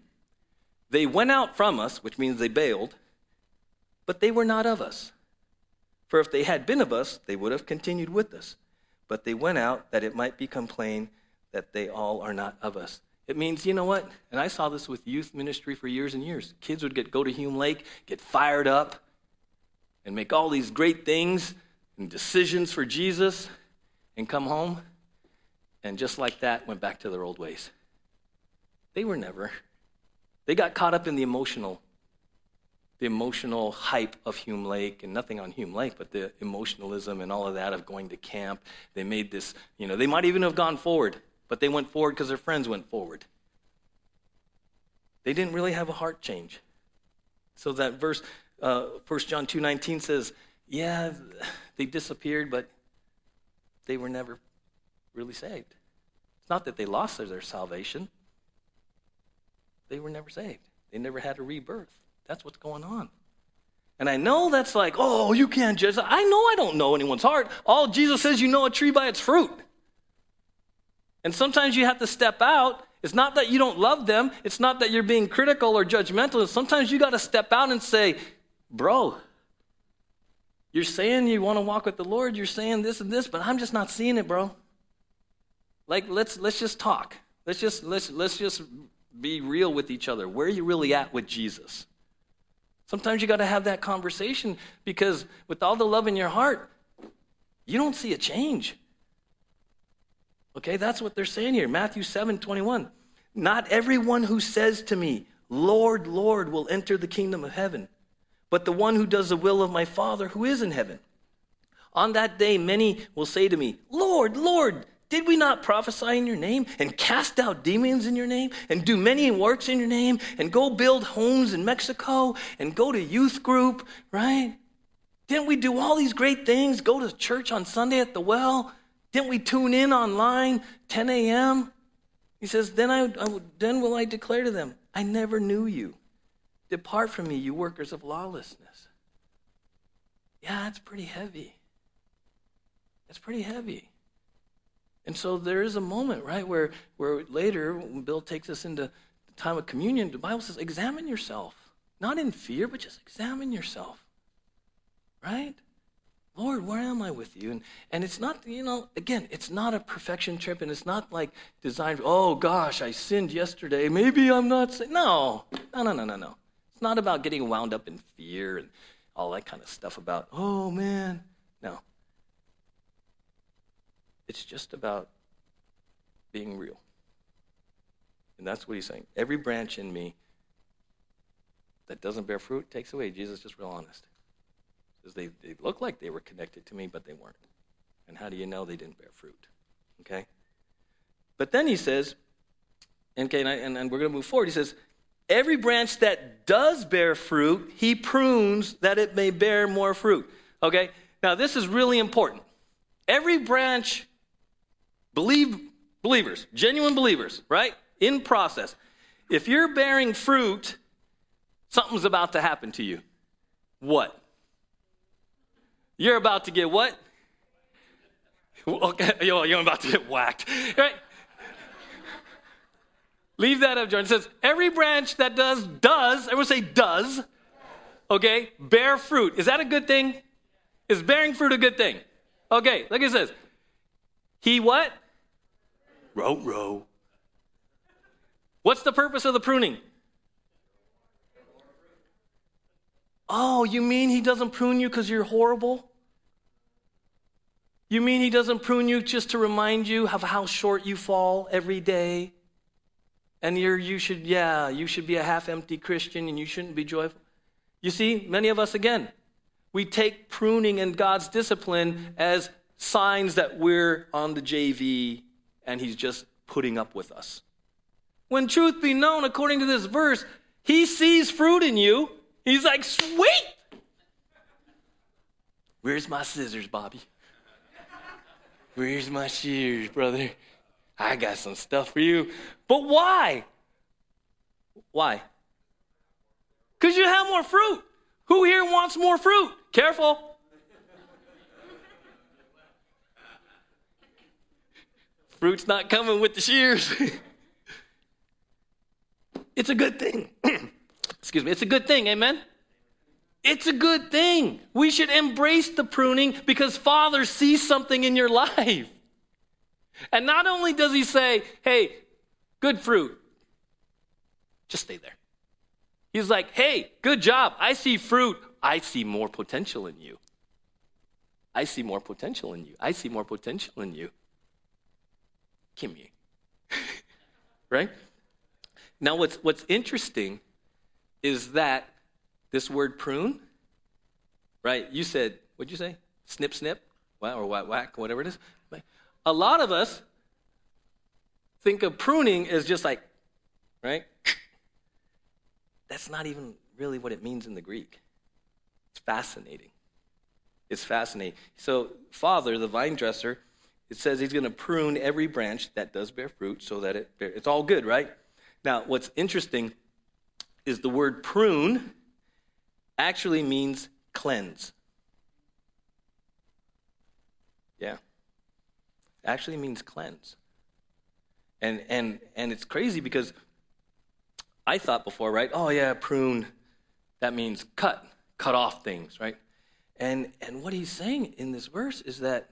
They went out from us, which means they bailed, but they were not of us. For if they had been of us, they would have continued with us. But they went out that it might become plain that they all are not of us. It means, you know what? And I saw this with youth ministry for years and years. Kids would get go to Hume Lake, get fired up, and make all these great things and decisions for Jesus, and come home, and just like that, went back to their old ways. They were never. They got caught up in the emotional, the emotional hype of Hume Lake, and nothing on Hume Lake, but the emotionalism and all of that of going to camp. They made this, you know, they might even have gone forward but they went forward because their friends went forward. They didn't really have a heart change. So that verse, uh, 1 John 2.19 says, yeah, they disappeared, but they were never really saved. It's not that they lost their, their salvation. They were never saved. They never had a rebirth. That's what's going on. And I know that's like, oh, you can't judge. I know I don't know anyone's heart. All Jesus says, you know a tree by its fruit. And sometimes you have to step out. It's not that you don't love them, it's not that you're being critical or judgmental. Sometimes you got to step out and say, Bro, you're saying you want to walk with the Lord, you're saying this and this, but I'm just not seeing it, bro. Like let's let's just talk. Let's just let's let's just be real with each other. Where are you really at with Jesus? Sometimes you got to have that conversation because with all the love in your heart, you don't see a change. Okay, that's what they're saying here. Matthew 7 21. Not everyone who says to me, Lord, Lord, will enter the kingdom of heaven, but the one who does the will of my Father who is in heaven. On that day, many will say to me, Lord, Lord, did we not prophesy in your name and cast out demons in your name and do many works in your name and go build homes in Mexico and go to youth group, right? Didn't we do all these great things? Go to church on Sunday at the well? Didn't we tune in online 10 a.m.? He says, then, I, I, then will I declare to them, I never knew you. Depart from me, you workers of lawlessness. Yeah, it's pretty heavy. It's pretty heavy. And so there is a moment, right, where, where later, when Bill takes us into the time of communion, the Bible says, examine yourself. Not in fear, but just examine yourself. Right? Lord, where am I with you? And, and it's not, you know, again, it's not a perfection trip and it's not like designed, oh gosh, I sinned yesterday. Maybe I'm not sin-. No, no, no, no, no, no. It's not about getting wound up in fear and all that kind of stuff about, oh man. No. It's just about being real. And that's what he's saying. Every branch in me that doesn't bear fruit takes away. Jesus just real honest because they, they looked like they were connected to me, but they weren't. And how do you know they didn't bear fruit? Okay? But then he says, okay, and, I, and, and we're going to move forward. He says, Every branch that does bear fruit, he prunes that it may bear more fruit. Okay? Now, this is really important. Every branch, believe believers, genuine believers, right? In process. If you're bearing fruit, something's about to happen to you. What? You're about to get what? Okay, you're about to get whacked, right? Leave that up, Jordan. It says, every branch that does, does, everyone say does, okay, bear fruit. Is that a good thing? Is bearing fruit a good thing? Okay, look at it says. He what? Row, row. What's the purpose of the pruning? Oh, you mean he doesn't prune you because you're horrible? You mean he doesn't prune you just to remind you of how short you fall every day? And you're, you should, yeah, you should be a half empty Christian and you shouldn't be joyful. You see, many of us, again, we take pruning and God's discipline as signs that we're on the JV and he's just putting up with us. When truth be known, according to this verse, He sees fruit in you. He's like, sweet. Where's my scissors, Bobby? Where's my shears, brother? I got some stuff for you. But why? Why? Because you have more fruit. Who here wants more fruit? Careful. Fruit's not coming with the shears. it's a good thing. Excuse me. It's a good thing. Amen. It's a good thing. We should embrace the pruning because Father sees something in your life. And not only does he say, hey, good fruit, just stay there. He's like, hey, good job. I see fruit. I see more potential in you. I see more potential in you. I see more potential in you. Kimmy. right? Now, what's, what's interesting is that this word prune, right? You said, what'd you say? Snip, snip, or whack, whack, whatever it is. A lot of us think of pruning as just like, right? That's not even really what it means in the Greek. It's fascinating. It's fascinating. So, Father, the vine dresser, it says he's going to prune every branch that does bear fruit so that it bear, it's all good, right? Now, what's interesting is the word prune actually means cleanse. Yeah. Actually means cleanse. And and and it's crazy because I thought before, right? Oh yeah, prune that means cut, cut off things, right? And and what he's saying in this verse is that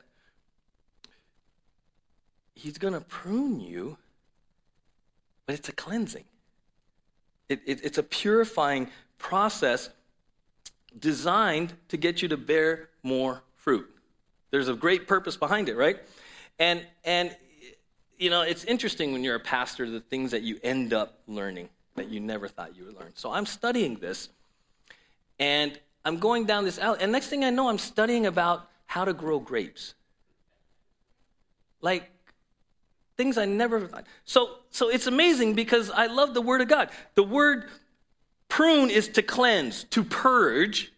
he's going to prune you, but it's a cleansing. It, it, it's a purifying process designed to get you to bear more fruit. There's a great purpose behind it, right? And and you know, it's interesting when you're a pastor the things that you end up learning that you never thought you would learn. So I'm studying this and I'm going down this alley and next thing I know I'm studying about how to grow grapes. Like things I never thought. So so it's amazing because I love the word of God. The word Prune is to cleanse, to purge,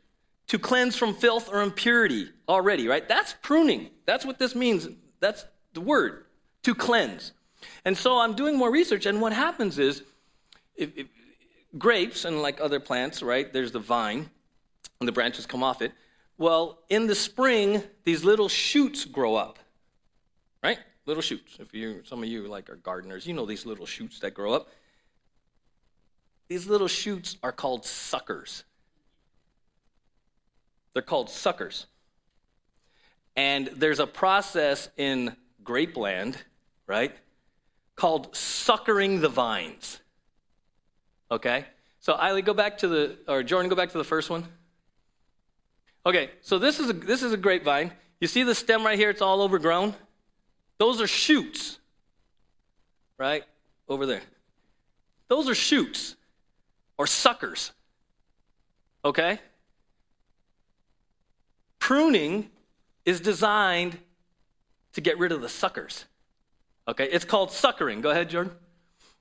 to cleanse from filth or impurity already, right? That's pruning. That's what this means. That's the word, to cleanse. And so I'm doing more research, and what happens is if, if, grapes and like other plants, right? There's the vine, and the branches come off it. Well, in the spring, these little shoots grow up, right? Little shoots. If you, some of you like are gardeners, you know these little shoots that grow up. These little shoots are called suckers. They're called suckers. And there's a process in grapeland, right, called suckering the vines. Okay? So, Eiley, go back to the, or Jordan, go back to the first one. Okay, so this is a, this is a grapevine. You see the stem right here? It's all overgrown. Those are shoots, right? Over there. Those are shoots or suckers. Okay? Pruning is designed to get rid of the suckers. Okay? It's called suckering. Go ahead, Jordan.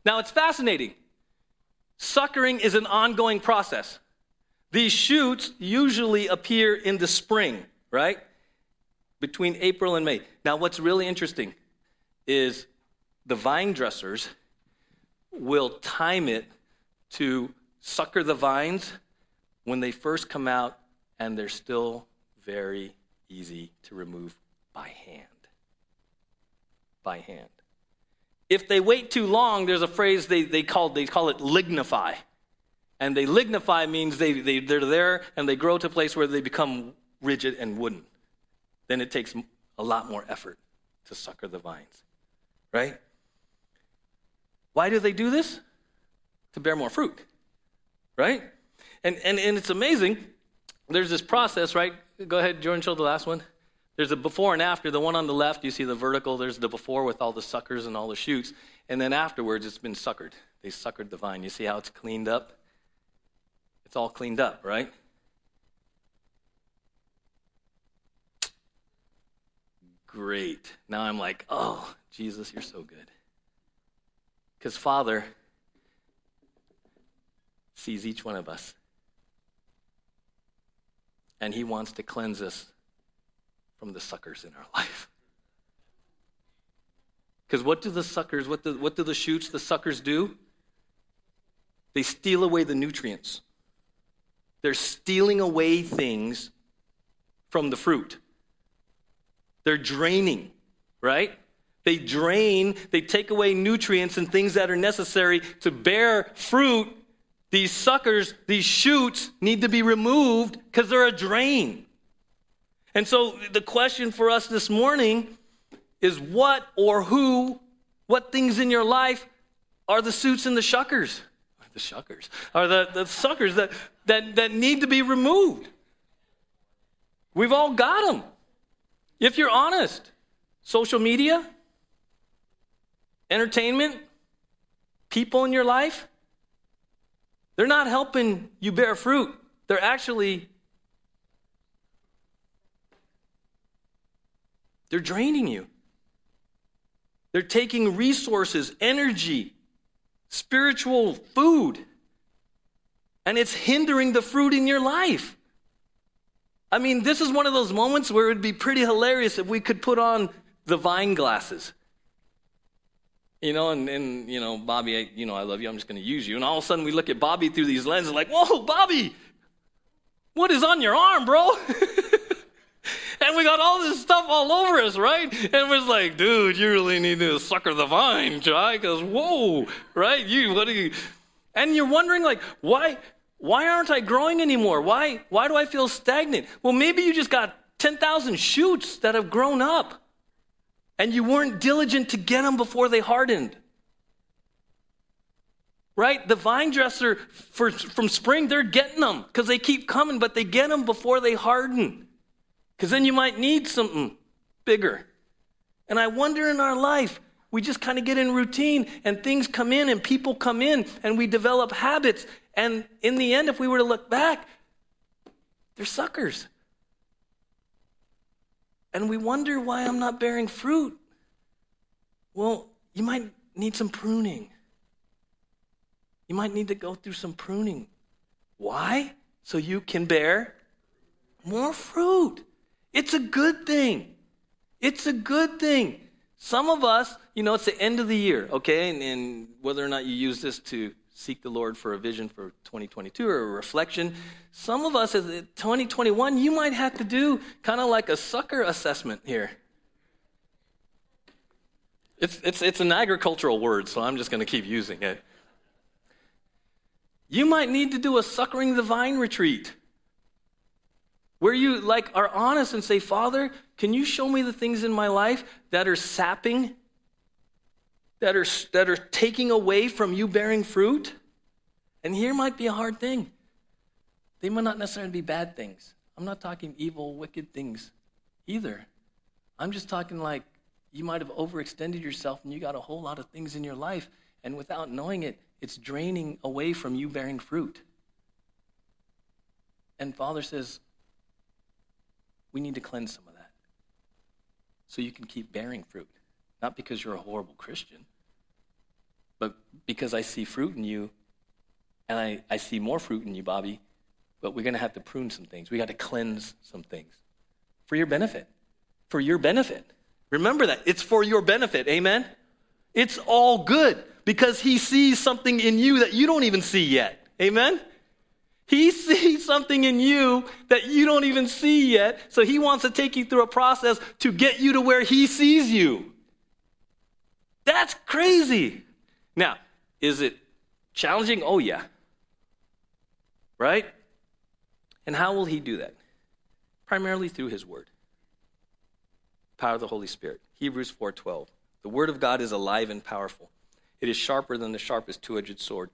Now, it's fascinating. Suckering is an ongoing process. These shoots usually appear in the spring, right? Between April and May. Now, what's really interesting is the vine dressers will time it to sucker the vines when they first come out and they're still very easy to remove by hand. By hand. If they wait too long, there's a phrase they, they, call, they call it lignify. And they lignify means they, they, they're there and they grow to a place where they become rigid and wooden. Then it takes a lot more effort to sucker the vines. Right? Why do they do this? To bear more fruit right? And, and, and it's amazing. There's this process, right? Go ahead, Jordan, show the last one. There's a before and after. The one on the left, you see the vertical. There's the before with all the suckers and all the shoots. And then afterwards, it's been suckered. They suckered the vine. You see how it's cleaned up? It's all cleaned up, right? Great. Now I'm like, oh, Jesus, you're so good. Because, Father, sees each one of us. And he wants to cleanse us from the suckers in our life. Because what do the suckers, what do, what do the shoots, the suckers do? They steal away the nutrients. They're stealing away things from the fruit. They're draining, right? They drain, they take away nutrients and things that are necessary to bear fruit. These suckers, these shoots need to be removed because they're a drain. And so the question for us this morning is what or who, what things in your life are the suits and the shuckers? The shuckers are the, the suckers that, that, that need to be removed. We've all got them. If you're honest, social media, entertainment, people in your life, they're not helping you bear fruit. They're actually they're draining you. They're taking resources, energy, spiritual food, and it's hindering the fruit in your life. I mean, this is one of those moments where it would be pretty hilarious if we could put on the vine glasses. You know, and, and you know, Bobby, I, you know, I love you. I'm just going to use you. And all of a sudden we look at Bobby through these lenses like, whoa, Bobby, what is on your arm, bro? and we got all this stuff all over us, right? And we're like, dude, you really need to sucker the vine, Jai, because whoa, right? You, what are you? And you're wondering, like, why, why aren't I growing anymore? Why, why do I feel stagnant? Well, maybe you just got 10,000 shoots that have grown up and you weren't diligent to get them before they hardened. Right? The vine dresser for, from spring, they're getting them because they keep coming, but they get them before they harden. Because then you might need something bigger. And I wonder in our life, we just kind of get in routine and things come in and people come in and we develop habits. And in the end, if we were to look back, they're suckers. And we wonder why I'm not bearing fruit. Well, you might need some pruning. You might need to go through some pruning. Why? So you can bear more fruit. It's a good thing. It's a good thing. Some of us, you know, it's the end of the year, okay? And, and, whether or not you use this to seek the Lord for a vision for 2022 or a reflection, some of us, as 2021, you might have to do kind of like a sucker assessment here. It's, it's, it's an agricultural word, so I'm just going to keep using it. You might need to do a suckering the vine retreat where you like are honest and say, Father, can you show me the things in my life that are sapping, that are, that are taking away from you bearing fruit? And here might be a hard thing. They might not necessarily be bad things. I'm not talking evil, wicked things either. I'm just talking like you might have overextended yourself and you got a whole lot of things in your life, and without knowing it, it's draining away from you bearing fruit. And Father says, we need to cleanse some of that so you can keep bearing fruit. Not because you're a horrible Christian, but because I see fruit in you and I, I see more fruit in you, Bobby. But we're going to have to prune some things. We got to cleanse some things for your benefit. For your benefit. Remember that. It's for your benefit. Amen? It's all good because he sees something in you that you don't even see yet. Amen? He sees something in you that you don't even see yet. So he wants to take you through a process to get you to where he sees you. That's crazy. Now, is it challenging? Oh, yeah. Right? And how will he do that? Primarily through his word. Power of the Holy Spirit. Hebrews 4:12. The word of God is alive and powerful. It is sharper than the sharpest two-edged sword,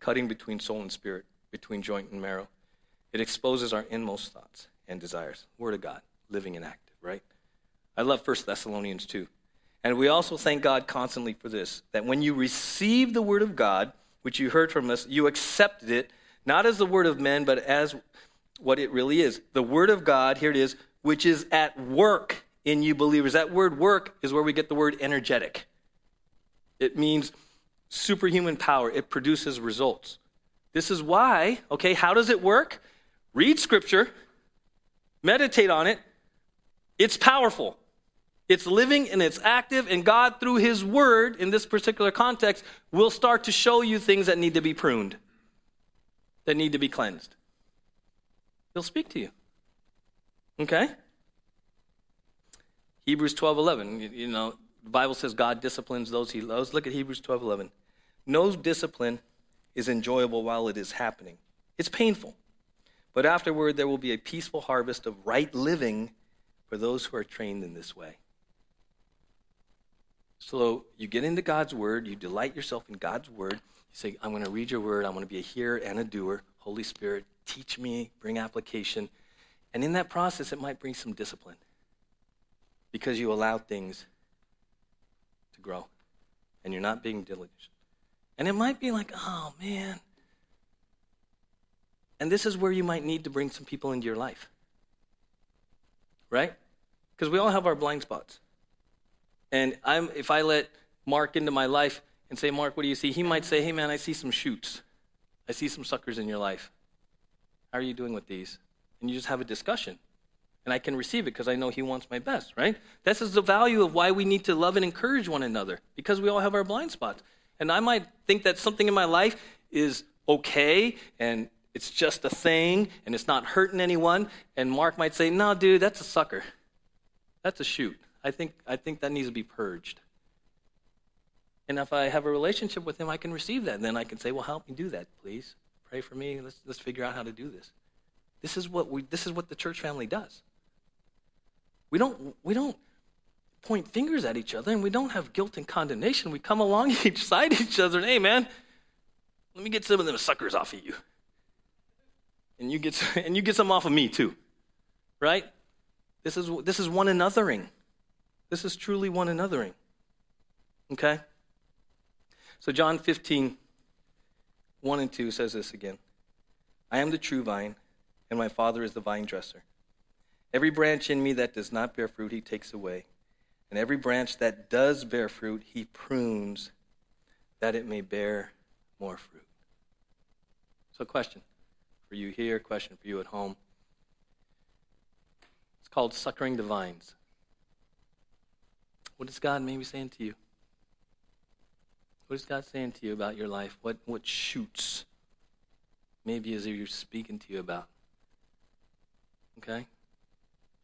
cutting between soul and spirit between joint and marrow. It exposes our inmost thoughts and desires. Word of God, living and active, right? I love 1 Thessalonians 2. And we also thank God constantly for this that when you receive the word of God, which you heard from us, you accepted it, not as the word of men, but as what it really is. The word of God, here it is, which is at work in you believers. That word work is where we get the word energetic. It means superhuman power, it produces results. This is why, okay, how does it work? Read scripture, meditate on it. It's powerful. It's living and it's active, and God, through His Word, in this particular context, will start to show you things that need to be pruned, that need to be cleansed. He'll speak to you. Okay? Hebrews 12 11. You, know, the Bible says God disciplines those he loves. Look at Hebrews 12 11. No discipline is enjoyable while it is happening, it's painful. But afterward, there will be a peaceful harvest of right living for those who are trained in this way. So you get into God's word, you delight yourself in God's word. You say, I'm going to read your word, I'm going to be a hearer and a doer. Holy Spirit, teach me, bring application. And in that process, it might bring some discipline because you allow things to grow and you're not being diligent. And it might be like, oh man. And this is where you might need to bring some people into your life. Right? Because we all have our blind spots. And I'm, if I let Mark into my life and say, Mark, what do you see? He might say, hey man, I see some shoots. I see some suckers in your life. How are you doing with these? And you just have a discussion. And I can receive it because I know he wants my best, right? This is the value of why we need to love and encourage one another because we all have our blind spots. And I might think that something in my life is okay and it's just a thing and it's not hurting anyone. And Mark might say, no, dude, that's a sucker. That's a shoot. I think, I think that needs to be purged. And if I have a relationship with him, I can receive that. And then I can say, well, help me do that, please. Pray for me. Let's, let's figure out how to do this. This is what we this is what the church family does. We don't we don't point fingers at each other and we don't have guilt and condemnation. We come along each side each other and hey man, let me get some of them suckers off of you. And you get and you get some off of me too. Right? This is this is one anothering. This is truly one anothering. Okay? So, John 15, 1 and 2 says this again I am the true vine, and my Father is the vine dresser. Every branch in me that does not bear fruit, he takes away. And every branch that does bear fruit, he prunes that it may bear more fruit. So, question for you here, question for you at home. It's called suckering the vines. What is God maybe saying to you? What is God saying to you about your life? What, what shoots maybe is He speaking to you about? Okay?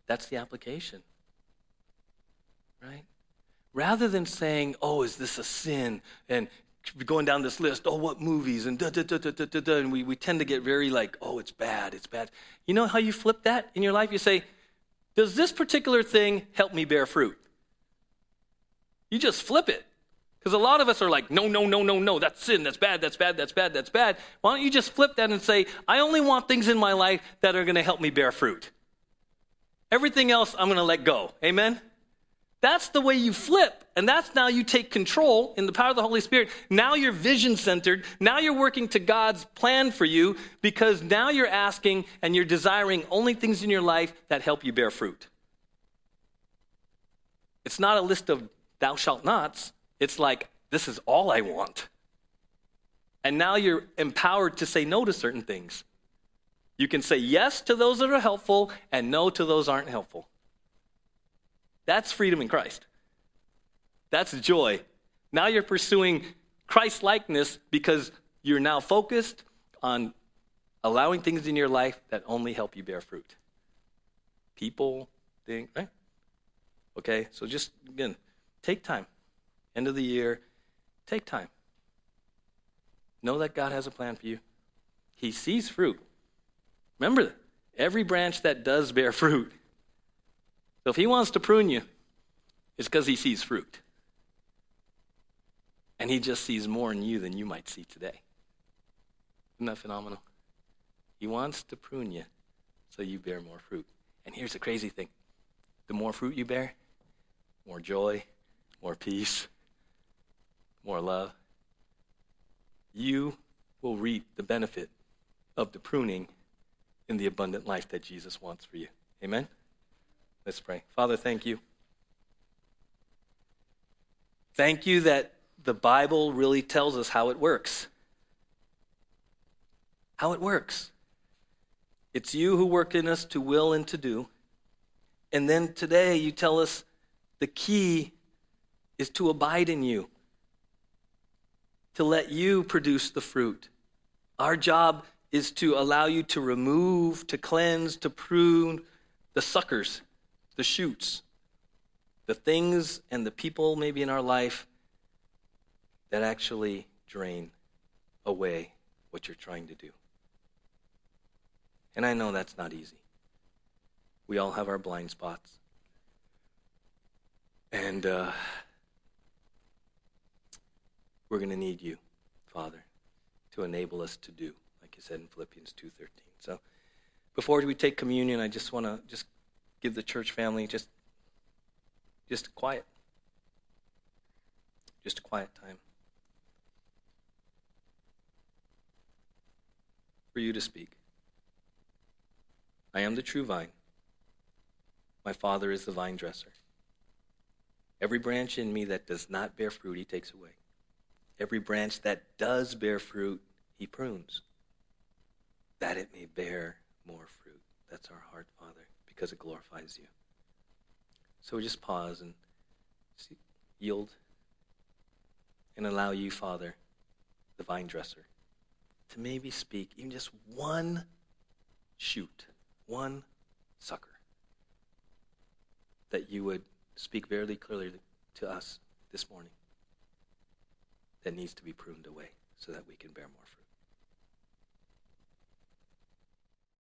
That's the application. Right? Rather than saying, oh, is this a sin? And going down this list, oh, what movies? And da da da da da da. And we, we tend to get very like, oh, it's bad, it's bad. You know how you flip that in your life? You say, does this particular thing help me bear fruit? You just flip it. Because a lot of us are like, no, no, no, no, no, that's sin, that's bad, that's bad, that's bad, that's bad. Why don't you just flip that and say, I only want things in my life that are going to help me bear fruit? Everything else I'm going to let go. Amen? That's the way you flip. And that's now you take control in the power of the Holy Spirit. Now you're vision centered. Now you're working to God's plan for you because now you're asking and you're desiring only things in your life that help you bear fruit. It's not a list of thou shalt nots. It's like, this is all I want. And now you're empowered to say no to certain things. You can say yes to those that are helpful and no to those aren't helpful. That's freedom in Christ. That's joy. Now you're pursuing Christ likeness because you're now focused on allowing things in your life that only help you bear fruit. People, things, right? Eh, okay, so just again, take time. End of the year, take time. Know that God has a plan for you. He sees fruit. Remember, every branch that does bear fruit. So if He wants to prune you, it's because He sees fruit. And He just sees more in you than you might see today. Isn't that phenomenal? He wants to prune you so you bear more fruit. And here's the crazy thing the more fruit you bear, more joy, more peace, more love. You will reap the benefit of the pruning in the abundant life that Jesus wants for you. Amen? Let's pray. Father, thank you. Thank you that the Bible really tells us how it works. how it works. It's you who work in us to will and to do. And then today you tell us the key is to abide in you, to let you produce the fruit. Our job is to allow you to remove, to cleanse, to prune the suckers, the shoots, the things and the people maybe in our life that actually drain away what you're trying to do. And I know that's not easy. We all have our blind spots. And uh, we're going to need you, Father, to enable us to do, like you said in Philippians 2.13. So before we take communion, I just want to just give the church family just, just quiet. Just a quiet time. For you to speak. I am the true vine. My Father is the vine dresser. Every branch in me that does not bear fruit, he takes away. Every branch that does bear fruit, he prunes, that it may bear more fruit. That's our heart, Father, because it glorifies you. So we just pause and yield and allow you, Father, the vine dresser, to maybe speak even just one shoot, one sucker, that you would speak very clearly to us this morning that needs to be pruned away so that we can bear more fruit.